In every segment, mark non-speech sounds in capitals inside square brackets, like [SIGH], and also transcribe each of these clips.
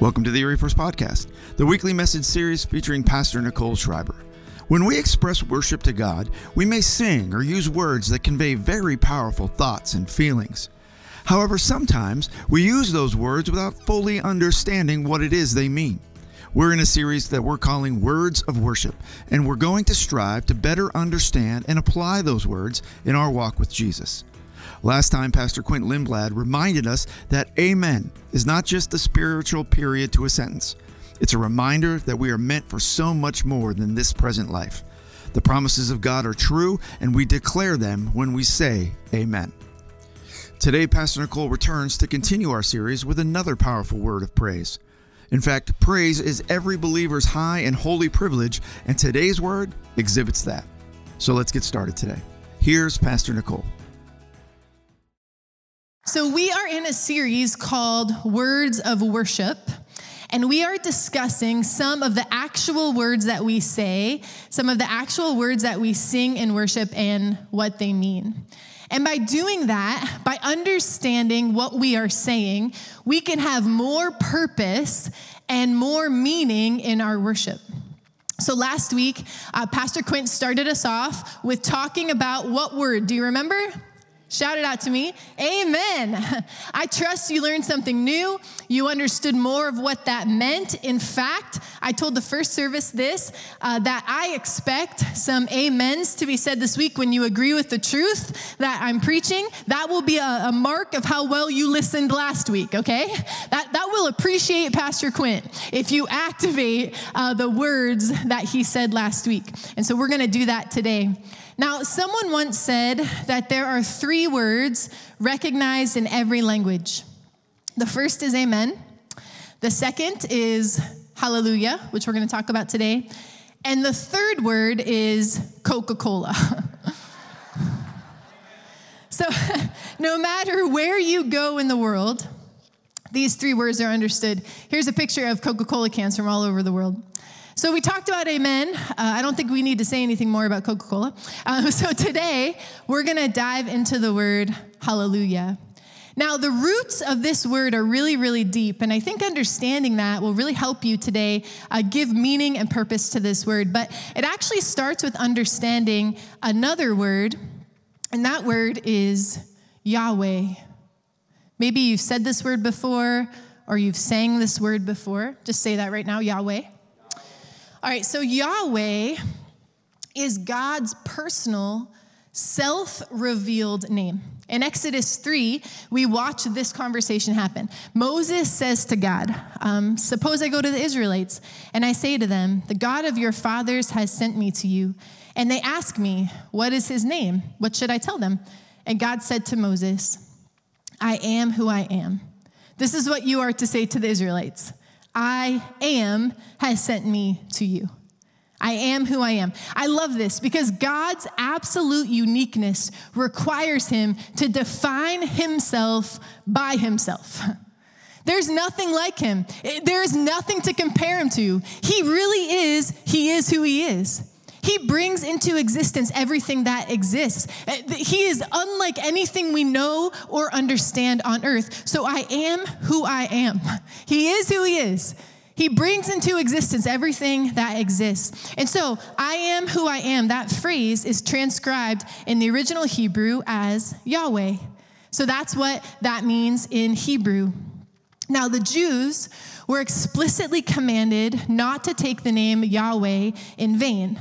Welcome to the Erie First Podcast, the weekly message series featuring Pastor Nicole Schreiber. When we express worship to God, we may sing or use words that convey very powerful thoughts and feelings. However, sometimes we use those words without fully understanding what it is they mean. We're in a series that we're calling Words of Worship, and we're going to strive to better understand and apply those words in our walk with Jesus. Last time, Pastor Quint Lindblad reminded us that Amen is not just a spiritual period to a sentence. It's a reminder that we are meant for so much more than this present life. The promises of God are true, and we declare them when we say Amen. Today, Pastor Nicole returns to continue our series with another powerful word of praise. In fact, praise is every believer's high and holy privilege, and today's word exhibits that. So let's get started today. Here's Pastor Nicole. So, we are in a series called Words of Worship, and we are discussing some of the actual words that we say, some of the actual words that we sing in worship, and what they mean. And by doing that, by understanding what we are saying, we can have more purpose and more meaning in our worship. So last week, uh, Pastor Quint started us off with talking about what word? Do you remember? Shout it out to me. Amen. I trust you learned something new. You understood more of what that meant. In fact, I told the first service this uh, that I expect some amens to be said this week when you agree with the truth that I'm preaching. That will be a, a mark of how well you listened last week, okay? That, that will appreciate Pastor Quint if you activate uh, the words that he said last week. And so we're going to do that today. Now, someone once said that there are three words recognized in every language. The first is amen. The second is hallelujah, which we're going to talk about today. And the third word is Coca Cola. [LAUGHS] so, [LAUGHS] no matter where you go in the world, these three words are understood. Here's a picture of Coca Cola cans from all over the world. So we talked about amen. Uh, I don't think we need to say anything more about Coca Cola. Um, [LAUGHS] so today, we're going to dive into the word hallelujah. Now, the roots of this word are really, really deep, and I think understanding that will really help you today uh, give meaning and purpose to this word. But it actually starts with understanding another word, and that word is Yahweh. Maybe you've said this word before, or you've sang this word before. Just say that right now Yahweh. All right, so Yahweh is God's personal, self revealed name. In Exodus 3, we watch this conversation happen. Moses says to God, um, Suppose I go to the Israelites and I say to them, The God of your fathers has sent me to you. And they ask me, What is his name? What should I tell them? And God said to Moses, I am who I am. This is what you are to say to the Israelites I am has sent me to you. I am who I am. I love this because God's absolute uniqueness requires him to define himself by himself. [LAUGHS] There's nothing like him. There is nothing to compare him to. He really is, he is who he is. He brings into existence everything that exists. Uh, he is unlike anything we know or understand on earth. So I am who I am. He is who he is. He brings into existence everything that exists. And so, I am who I am, that phrase is transcribed in the original Hebrew as Yahweh. So, that's what that means in Hebrew. Now, the Jews were explicitly commanded not to take the name Yahweh in vain.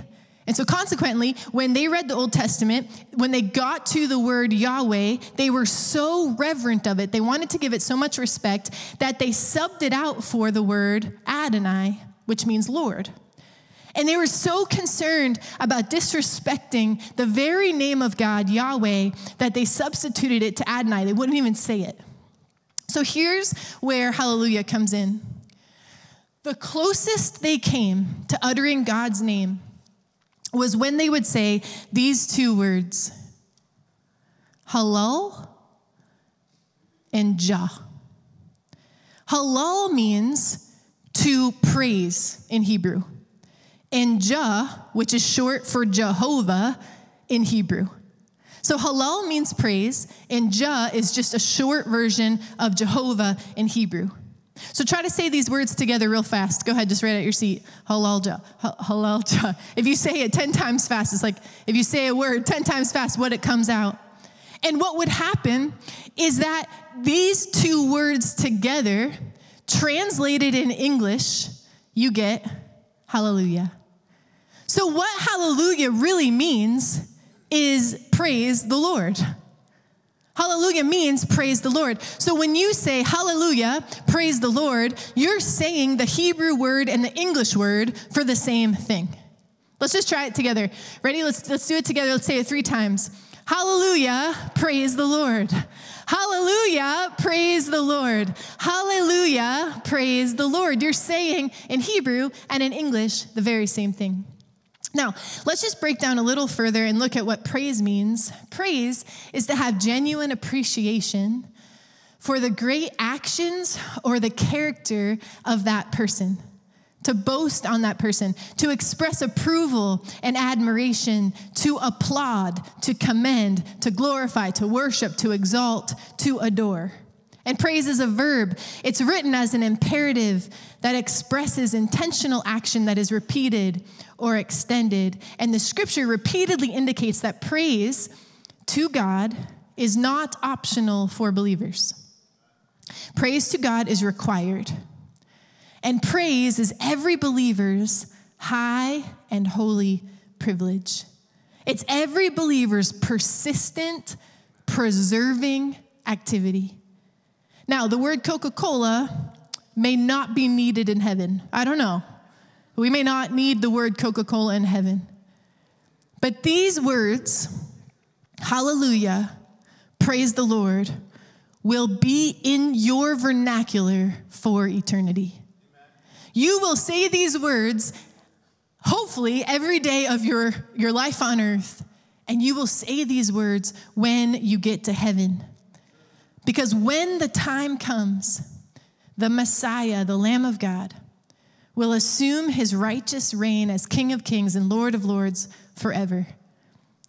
And so, consequently, when they read the Old Testament, when they got to the word Yahweh, they were so reverent of it, they wanted to give it so much respect that they subbed it out for the word Adonai, which means Lord. And they were so concerned about disrespecting the very name of God, Yahweh, that they substituted it to Adonai. They wouldn't even say it. So here's where hallelujah comes in. The closest they came to uttering God's name was when they would say these two words halal and jah. Halal means to praise in Hebrew, and jah, which is short for Jehovah in Hebrew. So halal means praise, and jah is just a short version of Jehovah in Hebrew. So try to say these words together real fast. Go ahead, just right at your seat. Halalja, halalja. [LAUGHS] If you say it 10 times fast, it's like if you say a word 10 times fast, what it comes out. And what would happen is that these two words together, translated in English, you get hallelujah. So, what hallelujah really means is praise the Lord. Hallelujah means praise the Lord. So when you say hallelujah, praise the Lord, you're saying the Hebrew word and the English word for the same thing. Let's just try it together. Ready? Let's, let's do it together. Let's say it three times. Hallelujah, praise the Lord. Hallelujah, praise the Lord. Hallelujah, praise the Lord. You're saying in Hebrew and in English the very same thing. Now, let's just break down a little further and look at what praise means. Praise is to have genuine appreciation for the great actions or the character of that person, to boast on that person, to express approval and admiration, to applaud, to commend, to glorify, to worship, to exalt, to adore. And praise is a verb. It's written as an imperative that expresses intentional action that is repeated or extended. And the scripture repeatedly indicates that praise to God is not optional for believers. Praise to God is required. And praise is every believer's high and holy privilege. It's every believer's persistent, preserving activity. Now, the word Coca Cola may not be needed in heaven. I don't know. We may not need the word Coca Cola in heaven. But these words, hallelujah, praise the Lord, will be in your vernacular for eternity. You will say these words, hopefully, every day of your, your life on earth, and you will say these words when you get to heaven. Because when the time comes, the Messiah, the Lamb of God, will assume his righteous reign as King of Kings and Lord of Lords forever.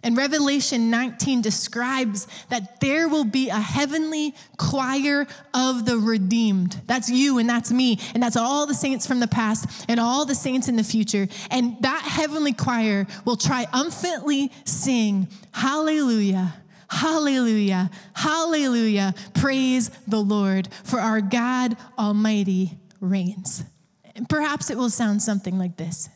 And Revelation 19 describes that there will be a heavenly choir of the redeemed. That's you and that's me, and that's all the saints from the past and all the saints in the future. And that heavenly choir will triumphantly sing, Hallelujah. Hallelujah, hallelujah. Praise the Lord, for our God Almighty reigns. Perhaps it will sound something like this.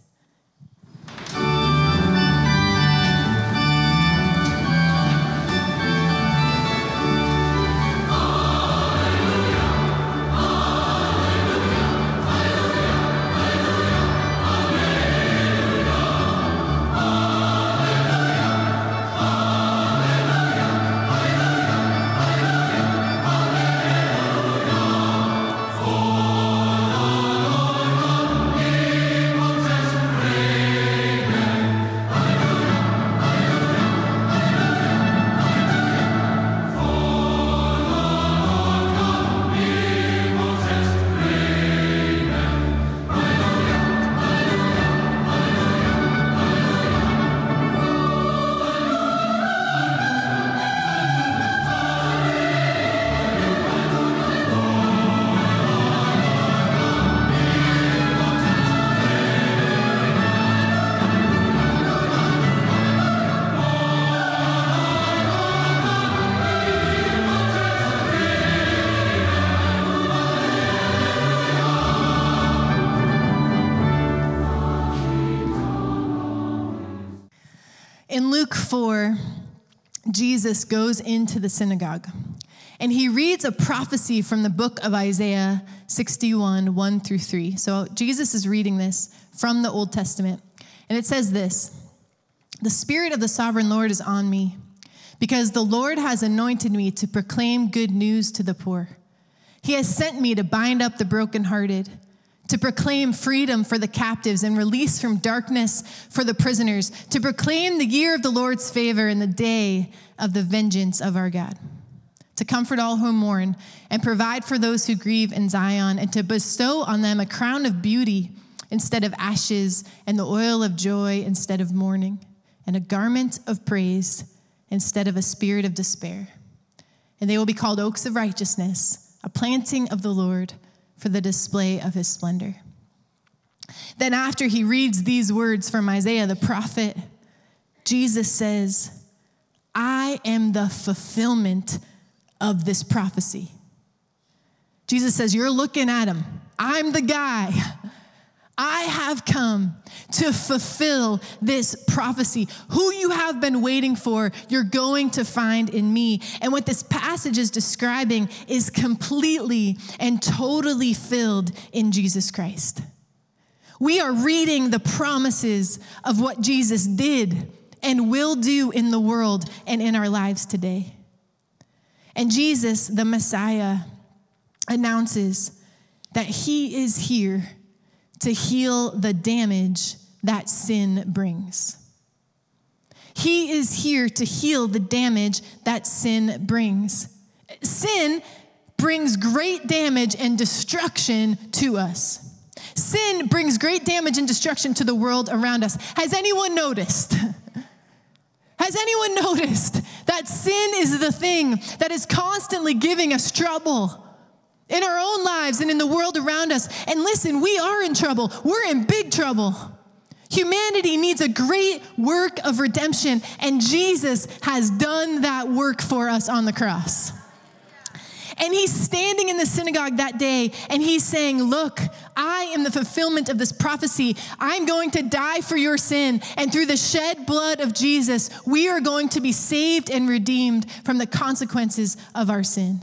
Jesus goes into the synagogue and he reads a prophecy from the book of Isaiah 61, 1 through 3. So Jesus is reading this from the Old Testament. And it says this The Spirit of the sovereign Lord is on me, because the Lord has anointed me to proclaim good news to the poor. He has sent me to bind up the brokenhearted to proclaim freedom for the captives and release from darkness for the prisoners, to proclaim the year of the Lord's favor and the day of the vengeance of our God, to comfort all who mourn and provide for those who grieve in Zion, and to bestow on them a crown of beauty instead of ashes, and the oil of joy instead of mourning, and a garment of praise instead of a spirit of despair. And they will be called oaks of righteousness, a planting of the Lord for the display of his splendor. Then, after he reads these words from Isaiah the prophet, Jesus says, I am the fulfillment of this prophecy. Jesus says, You're looking at him. I'm the guy. I have come to fulfill this prophecy. Who you have been waiting for, you're going to find in me. And what this passage is describing is completely and totally filled in Jesus Christ. We are reading the promises of what Jesus did and will do in the world and in our lives today. And Jesus, the Messiah, announces that he is here to heal the damage that sin brings. He is here to heal the damage that sin brings. Sin brings great damage and destruction to us. Sin brings great damage and destruction to the world around us. Has anyone noticed? [LAUGHS] Has anyone [LAUGHS] noticed that sin is the thing that is constantly giving us trouble? In our own lives and in the world around us. And listen, we are in trouble. We're in big trouble. Humanity needs a great work of redemption, and Jesus has done that work for us on the cross. And he's standing in the synagogue that day and he's saying, Look, I am the fulfillment of this prophecy. I'm going to die for your sin. And through the shed blood of Jesus, we are going to be saved and redeemed from the consequences of our sin.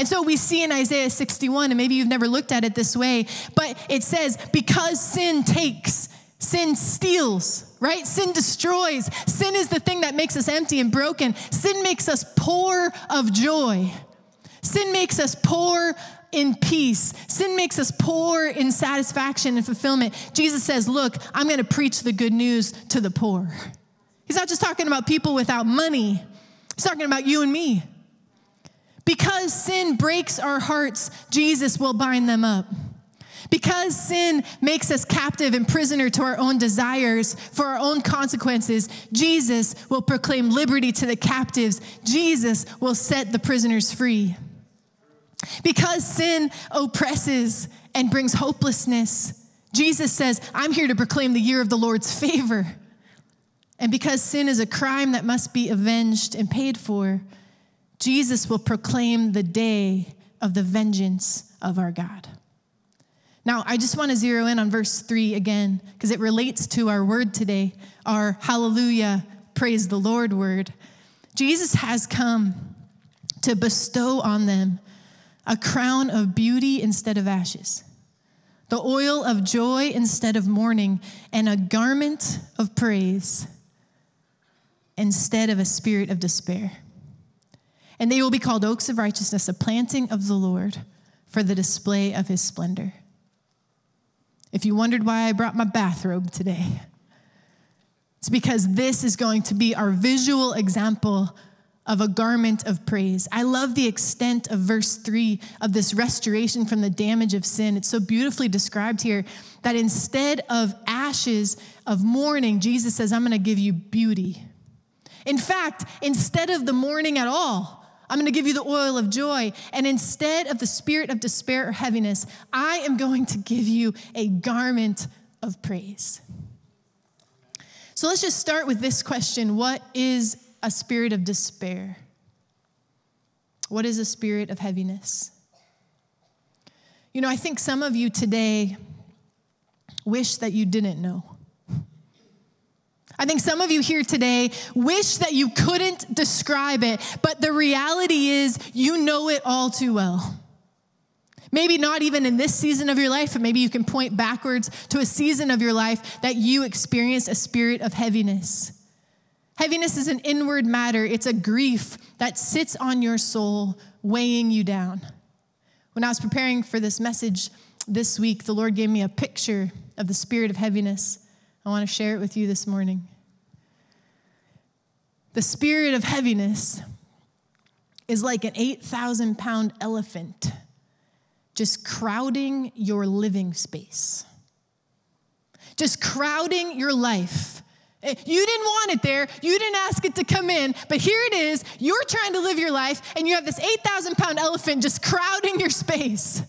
And so we see in Isaiah 61, and maybe you've never looked at it this way, but it says, Because sin takes, sin steals, right? Sin destroys. Sin is the thing that makes us empty and broken. Sin makes us poor of joy. Sin makes us poor in peace. Sin makes us poor in satisfaction and fulfillment. Jesus says, Look, I'm going to preach the good news to the poor. He's not just talking about people without money, he's talking about you and me. Because sin breaks our hearts, Jesus will bind them up. Because sin makes us captive and prisoner to our own desires for our own consequences, Jesus will proclaim liberty to the captives. Jesus will set the prisoners free. Because sin oppresses and brings hopelessness, Jesus says, I'm here to proclaim the year of the Lord's favor. And because sin is a crime that must be avenged and paid for, Jesus will proclaim the day of the vengeance of our God. Now, I just want to zero in on verse three again, because it relates to our word today, our hallelujah, praise the Lord word. Jesus has come to bestow on them a crown of beauty instead of ashes, the oil of joy instead of mourning, and a garment of praise instead of a spirit of despair. And they will be called oaks of righteousness, a planting of the Lord for the display of his splendor. If you wondered why I brought my bathrobe today, it's because this is going to be our visual example of a garment of praise. I love the extent of verse three of this restoration from the damage of sin. It's so beautifully described here that instead of ashes of mourning, Jesus says, I'm going to give you beauty. In fact, instead of the mourning at all, I'm going to give you the oil of joy. And instead of the spirit of despair or heaviness, I am going to give you a garment of praise. So let's just start with this question What is a spirit of despair? What is a spirit of heaviness? You know, I think some of you today wish that you didn't know. I think some of you here today wish that you couldn't describe it, but the reality is you know it all too well. Maybe not even in this season of your life, but maybe you can point backwards to a season of your life that you experienced a spirit of heaviness. Heaviness is an inward matter, it's a grief that sits on your soul, weighing you down. When I was preparing for this message this week, the Lord gave me a picture of the spirit of heaviness. I want to share it with you this morning. The spirit of heaviness is like an 8,000 pound elephant just crowding your living space, just crowding your life. Eh, you didn't want it there. You didn't ask it to come in, but here it is. You're trying to live your life, and you have this 8,000 pound elephant just crowding your space.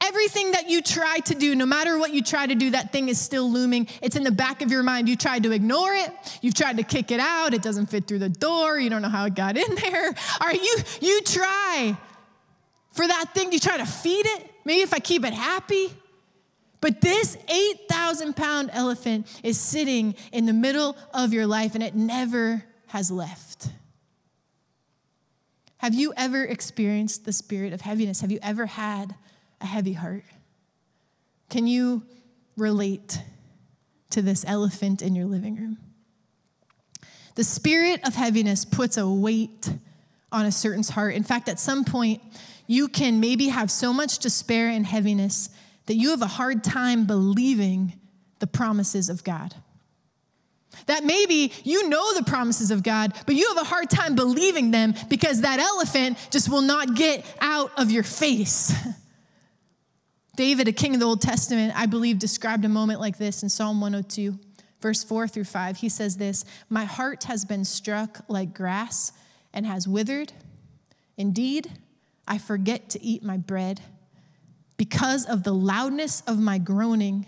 Everything that you try to do, no matter what you try to do, that thing is still looming. It's in the back of your mind. You tried to ignore it. You've tried to kick it out. It doesn't fit through the door. You don't know how it got in [LAUGHS] there. Are you you try for that thing, you try to feed it. Maybe if I keep it happy. But this 8,000 pound elephant is sitting in the middle of your life and it never has left. Have you ever experienced the spirit of heaviness? Have you ever had a heavy heart? Can you relate to this elephant in your living room? The spirit of heaviness puts a weight on a certain's heart. In fact, at some point, you can maybe have so much despair and heaviness that you have a hard time believing the promises of God. That maybe you know the promises of God, but you have a hard time believing them because that elephant just will not get out of your face. [LAUGHS] David, a king of the Old Testament, I believe, described a moment like this in Psalm 102, verse 4 through 5. He says this My heart has been struck like grass and has withered. Indeed, I forget to eat my bread. Because of the loudness of my groaning,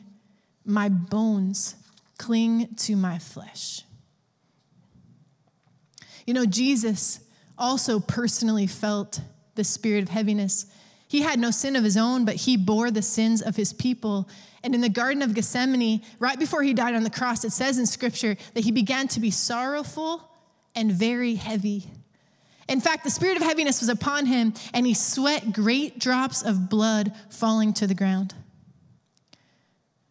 my bones cling to my flesh. You know, Jesus also personally felt the spirit of heaviness he had no sin of his own, but he bore the sins of his people. And in the Garden of Gethsemane, right before he died on the cross, it says in scripture that he began to be sorrowful and very heavy. In fact, the spirit of heaviness was upon him, and he sweat great drops of blood falling to the ground.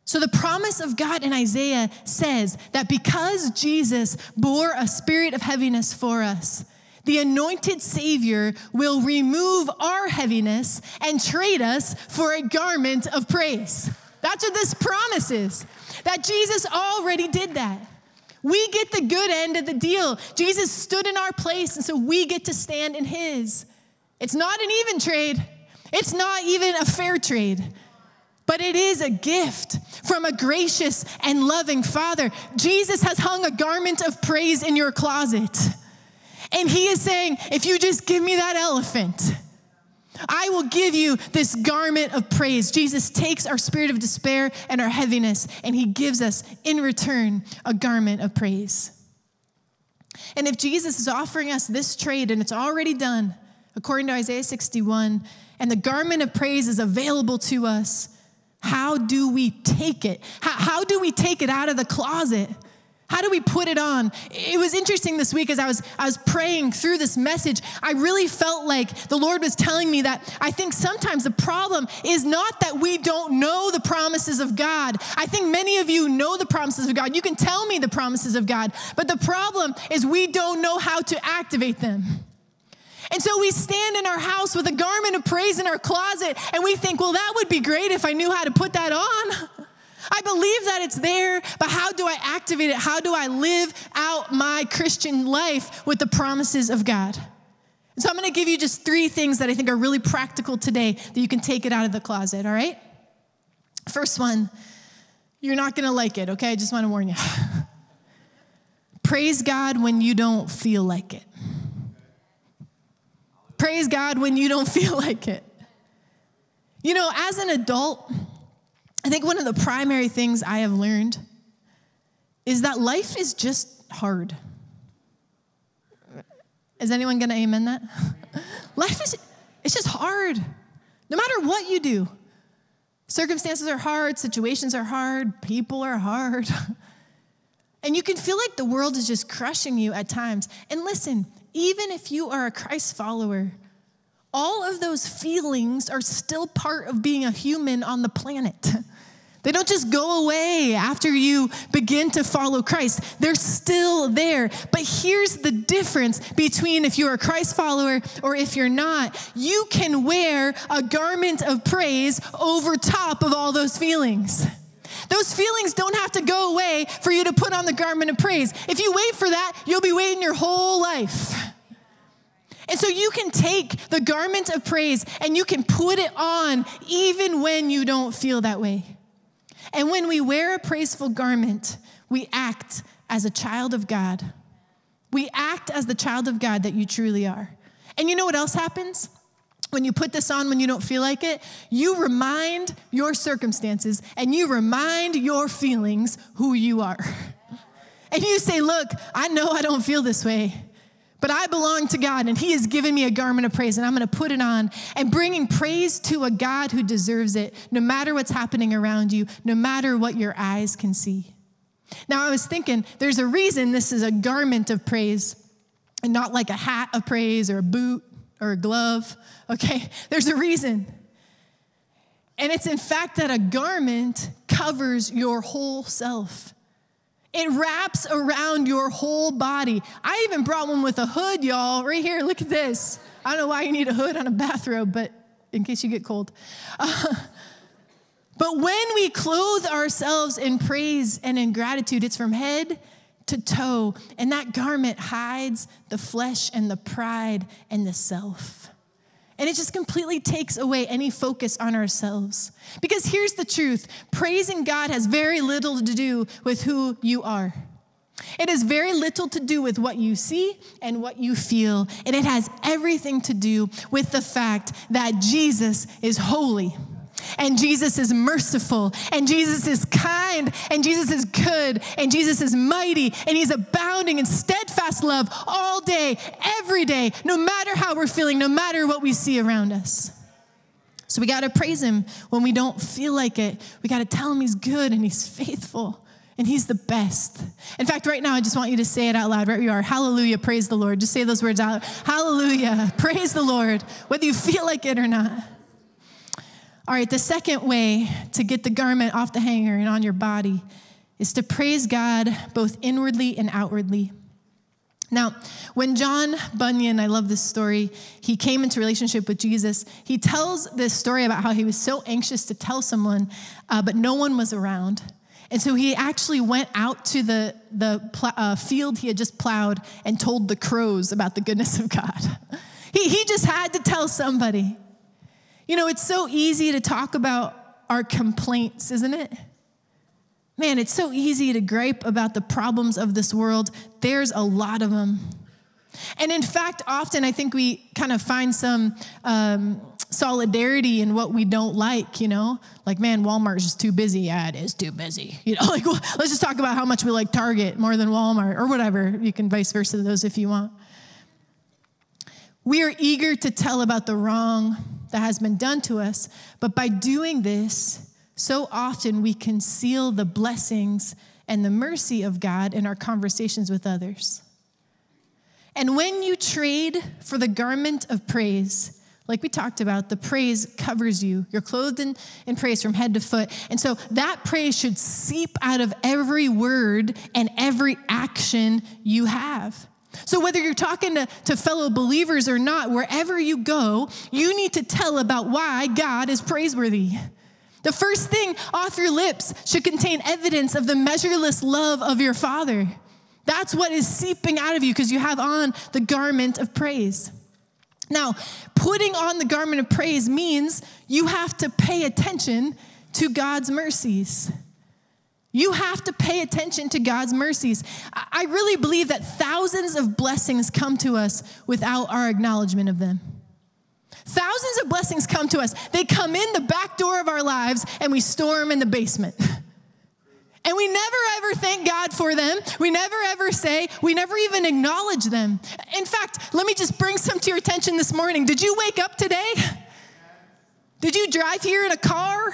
So, the promise of God in Isaiah says that because Jesus bore a spirit of heaviness for us, the anointed Savior will remove our heaviness and trade us for a garment of praise. That's what this promises. That Jesus already did that. We get the good end of the deal. Jesus stood in our place, and so we get to stand in His. It's not an even trade, it's not even a fair trade, but it is a gift from a gracious and loving Father. Jesus has hung a garment of praise in your closet. And he is saying, if you just give me that elephant, I will give you this garment of praise. Jesus takes our spirit of despair and our heaviness, and he gives us in return a garment of praise. And if Jesus is offering us this trade and it's already done, according to Isaiah 61, and the garment of praise is available to us, how do we take it? How, how do we take it out of the closet? How do we put it on? It was interesting this week as I was, I was praying through this message. I really felt like the Lord was telling me that I think sometimes the problem is not that we don't know the promises of God. I think many of you know the promises of God. You can tell me the promises of God, but the problem is we don't know how to activate them. And so we stand in our house with a garment of praise in our closet and we think, well, that would be great if I knew how to put that on. [LAUGHS] I believe that it's there, but how do I activate it? How do I live out my Christian life with the promises of God? So I'm gonna give you just three things that I think are really practical today that you can take it out of the closet, all right? First one, you're not gonna like it, okay? I just wanna warn you. [LAUGHS] Praise God when you don't feel like it. Praise God when you don't [LAUGHS] feel like it. You know, as an adult, I think one of the primary things I have learned is that life is just hard. Is anyone going to amen that? [LAUGHS] life is it's just hard. No matter what you do. Circumstances are hard, situations are hard, people are hard. [LAUGHS] and you can feel like the world is just crushing you at times. And listen, even if you are a Christ follower, all of those feelings are still part of being a human on the planet. [LAUGHS] They don't just go away after you begin to follow Christ. They're still there. But here's the difference between if you're a Christ follower or if you're not. You can wear a garment of praise over top of all those feelings. Those feelings don't have to go away for you to put on the garment of praise. If you wait for that, you'll be waiting your whole life. And so you can take the garment of praise and you can put it on even when you don't feel that way. And when we wear a praiseful garment, we act as a child of God. We act as the child of God that you truly are. And you know what else happens? when you put this on when you don't feel like it, you remind your circumstances and you remind your feelings who you are. [LAUGHS] And you say, Look, I know I don't feel this way, but I belong to God and He has given me a garment of praise and I'm going to put it on and bringing praise to a God who deserves it, no matter what's happening around you, no matter what your eyes can see. Now, I was thinking, there's a reason this is a garment of praise and not like a hat of praise or a boot or a glove, okay? [LAUGHS] There's a reason. And it's in fact that a garment covers your whole self. It wraps around your whole body. I even brought one with a hood, y'all, right here. Look at this. I don't know why you need a hood on a bathrobe, but in case you get cold. Uh, [LAUGHS] but when we clothe ourselves in praise and in gratitude, it's from head to toe, and that garment hides the flesh and the pride and the self. And it just completely takes away any focus on ourselves. Because here's the truth praising God has very little to do with who you are. It has very little to do with what you see and what you feel, and it has everything to do with the fact that Jesus is holy and Jesus is merciful, and Jesus is kind, and Jesus is good, and Jesus is mighty, and He's abounding in steadfast love all day, every day, no matter how we're feeling, no matter what we see around us. So we got to praise Him when we don't feel like it. We got to tell Him He's good and He's faithful and He's the best. In fact, right now, I just want you to say it out loud, right where you are. Hallelujah, praise the Lord. Just say those words out. Hallelujah, [LAUGHS] praise the Lord, whether you feel like it or not. All right, the second way to get the garment off the hanger and on your body is to praise God both inwardly and outwardly. Now, when John Bunyan, I love this story, he came into relationship with Jesus, he tells this story about how he was so anxious to tell someone, uh, but no one was around. And so he actually went out to the, the pl- uh, field he had just plowed and told the crows about the goodness of God. [LAUGHS] he, he just had to tell somebody. You know, it's so easy to talk about our complaints, isn't it? Man, it's so easy to gripe about the problems of this world. There's a lot of them. And in fact, often I think we kind of find some um, solidarity in what we don't like, you know? Like, man, Walmart's just too busy. Yeah, it is too busy. [LAUGHS] You know, like, well, let's just talk about how much we like Target more than Walmart or whatever. You can vice versa those if you want. We are eager to tell about the wrong that has been done to us, but by doing this, so often we conceal the blessings and the mercy of God in our conversations with others. And when you trade for the garment of praise, like we talked about, the praise covers you. You're clothed in, in praise from head to foot. And so that praise should seep out of every word and every action you have. So, whether you're talking to, to fellow believers or not, wherever you go, you need to tell about why God is praiseworthy. The first thing off your lips should contain evidence of the measureless love of your Father. That's what is seeping out of you because you have on the garment of praise. Now, putting on the garment of praise means you have to pay attention to God's mercies. You have to pay attention to God's mercies. I really believe that thousands of blessings come to us without our acknowledgement of them. Thousands of blessings come to us. They come in the back door of our lives and we store them in the basement. [LAUGHS] And we never ever thank God for them. We never ever say, we never even acknowledge them. In fact, let me just bring some to your attention this morning. Did you wake up today? Did you drive here in a car?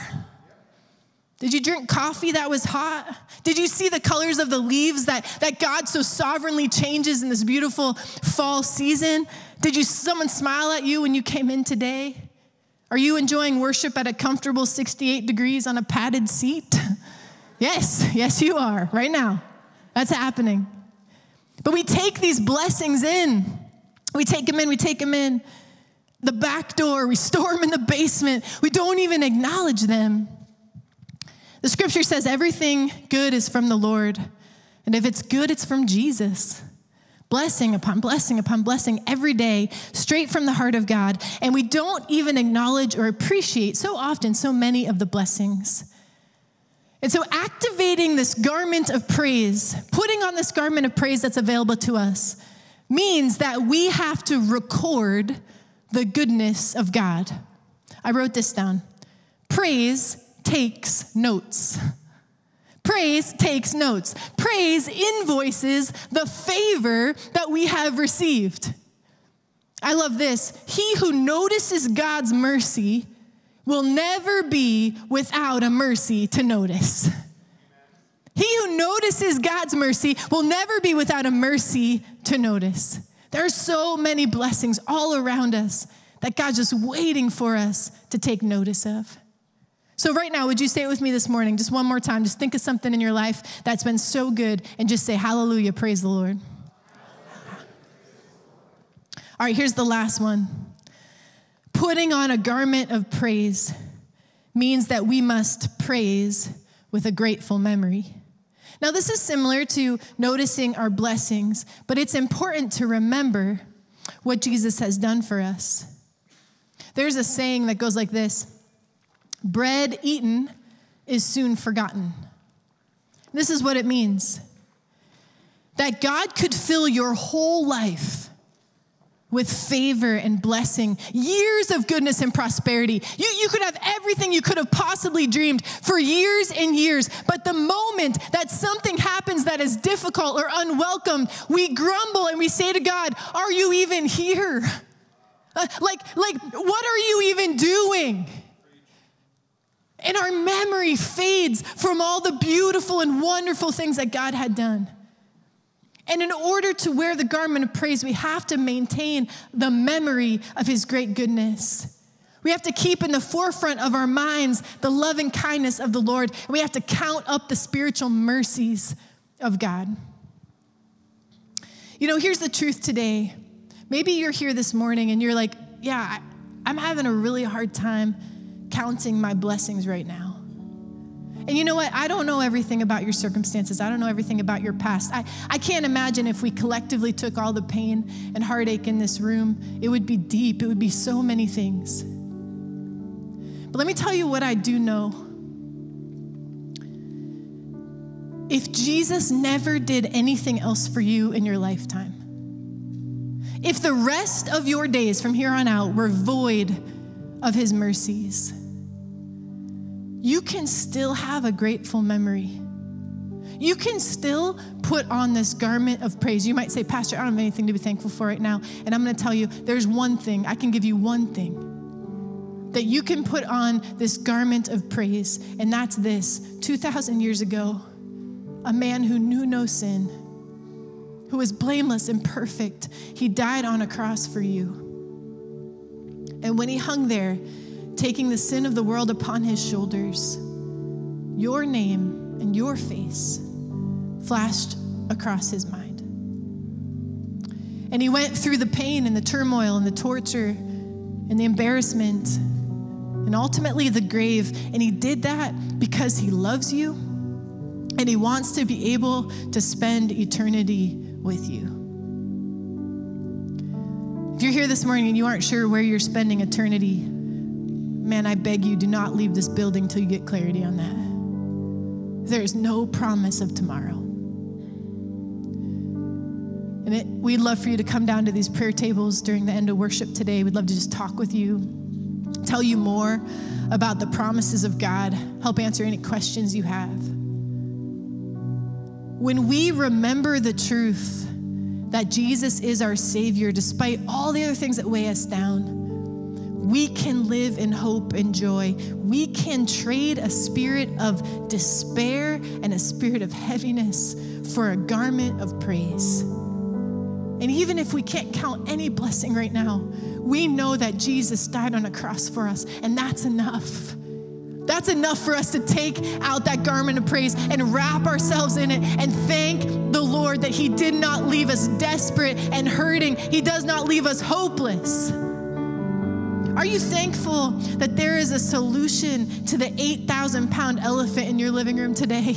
Did you drink coffee that was hot? Did you see the colors of the leaves that, that God so sovereignly changes in this beautiful fall season? Did you someone smile at you when you came in today? Are you enjoying worship at a comfortable 68 degrees on a padded seat? [LAUGHS] yes, yes, you are, right now. That's happening. But we take these blessings in. We take them in, we take them in. The back door, we [LAUGHS] store them in the basement. We don't even acknowledge them. The scripture says everything good is from the Lord. And if it's good, it's from Jesus. Blessing upon blessing upon blessing every day, straight from the heart of God. And we don't even acknowledge or appreciate so often so many of the blessings. And so, activating this garment of praise, putting on this garment of praise that's available to us, means that we have to record the goodness of God. I wrote this down. Praise takes notes. Praise takes notes. Praise invoices the favor that we have received. I love this. He who notices God's mercy will never be without a mercy to notice. He who notices God's mercy will never be without a mercy to notice. There are so many blessings all around us that God's just waiting for us to take notice of. So, right now, would you say it with me this morning? Just one more time. Just think of something in your life that's been so good and just say, Hallelujah, praise the Lord. All right, here's the last one. Putting on a garment of praise means that we must praise with a grateful memory. Now, this is similar to noticing our blessings, but it's important to remember what Jesus has done for us. There's a saying that goes like this bread eaten is soon forgotten. This is what it means that God could fill your whole life with favor and blessing, years of goodness and prosperity. You, you could have everything you could have possibly dreamed for years and years, but the moment that something happens that is difficult or unwelcome, we grumble and we say to God, Are you even here? Uh, like, like, what are you even doing? And our memory fades from all the beautiful and wonderful things that God had done. And in order to wear the garment of praise, we have to maintain the memory of his great goodness. We have to keep in the forefront of our minds the loving kindness of the Lord. And we have to count up the spiritual mercies of God. You know, here's the truth today. Maybe you're here this morning and you're like, yeah, I'm having a really hard time counting my blessings right now. And you know what? I don't know everything about your circumstances. I don't know everything about your past. I, I can't imagine if we collectively took all the pain and heartache in this room, it would be deep. It would be so many things. But let me tell you what I do know. If Jesus never did anything else for you in your lifetime, if the rest of your days from here on out were void of his mercies, you can still have a grateful memory. You can still put on this garment of praise. You might say, Pastor, I don't have anything to be thankful for right now. And I'm going to tell you, there's one thing. I can give you one thing that you can put on this garment of praise, and that's this 2,000 years ago, a man who knew no sin, who was blameless and perfect, he died on a cross for you. And when he hung there, taking the sin of the world upon his shoulders, your name and your face flashed across his mind. And he went through the pain and the turmoil and the torture and the embarrassment and ultimately the grave. And he did that because he loves you and he wants to be able to spend eternity with you. If you're here this morning and you aren't sure where you're spending eternity, man, I beg you, do not leave this building till you get clarity on that. There is no promise of tomorrow. And it, we'd love for you to come down to these prayer tables during the end of worship today. We'd love to just talk with you, tell you more about the promises of God, help answer any questions you have. When we remember the truth that Jesus is our Savior, despite all the other things that weigh us down, we can live in hope and joy. We can trade a spirit of despair and a spirit of heaviness for a garment of praise. And even if we can't count any blessing right now, we know that Jesus died on a cross for us, and that's enough. That's enough for us to take out that garment of praise and wrap ourselves in it and thank the Lord that He did not leave us desperate and hurting. He does not leave us hopeless. Are you thankful that there is a solution to the 8,000 pound elephant in your living room today?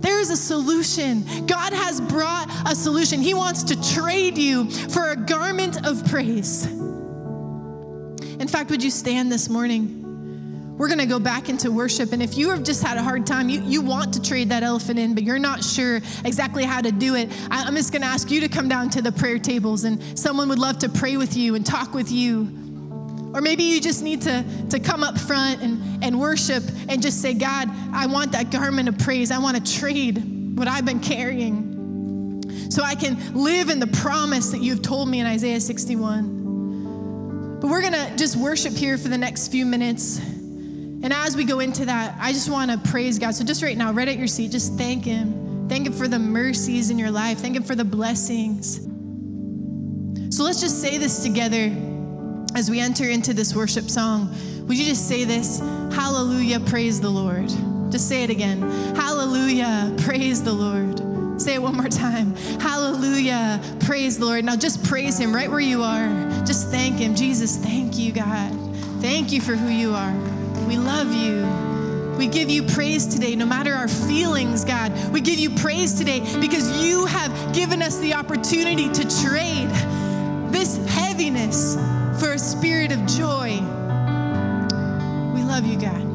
There is a solution. God has brought a solution. He wants to trade you for a garment of praise. In fact, would you stand this morning? we're going to go back into worship. And if you have just had a hard time, you, you want to trade that elephant in, but you're not sure exactly how to do it, I, I'm just going to ask you to come down to the prayer tables and someone would love to pray with you and talk with you. Or maybe you just need to, to come up front and, and worship and just say, God, I want that garment of praise. I want to trade what I've been carrying so I can live in the promise that you've told me in Isaiah 61. But we're going to just worship here for the next few minutes. And as we go into that, I just want to praise God. So just right now, right at your seat, just thank Him. Thank Him for the mercies in your life. Thank Him for the blessings. So let's just say this together as we enter into this worship song. Would you just say this? Hallelujah, praise the Lord. Just say it again. Hallelujah, praise the Lord. Say it one more time. Hallelujah. Praise the Lord. Now just praise Him right where you are. Just thank Him. Jesus, thank you, God. Thank you for who you are. We love you. We give you praise today, no matter our feelings, God. We give you praise today because you have given us the opportunity to trade this heaviness for a spirit of joy. We love you, God.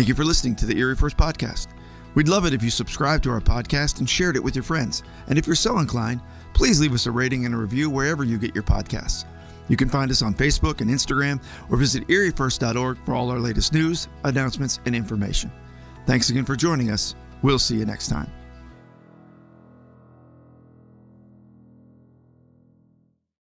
Thank you for listening to the Erie First Podcast. We'd love it if you subscribed to our podcast and shared it with your friends. And if you're so inclined, please leave us a rating and a review wherever you get your podcasts. You can find us on Facebook and Instagram or visit eriefirst.org for all our latest news, announcements, and information. Thanks again for joining us. We'll see you next time.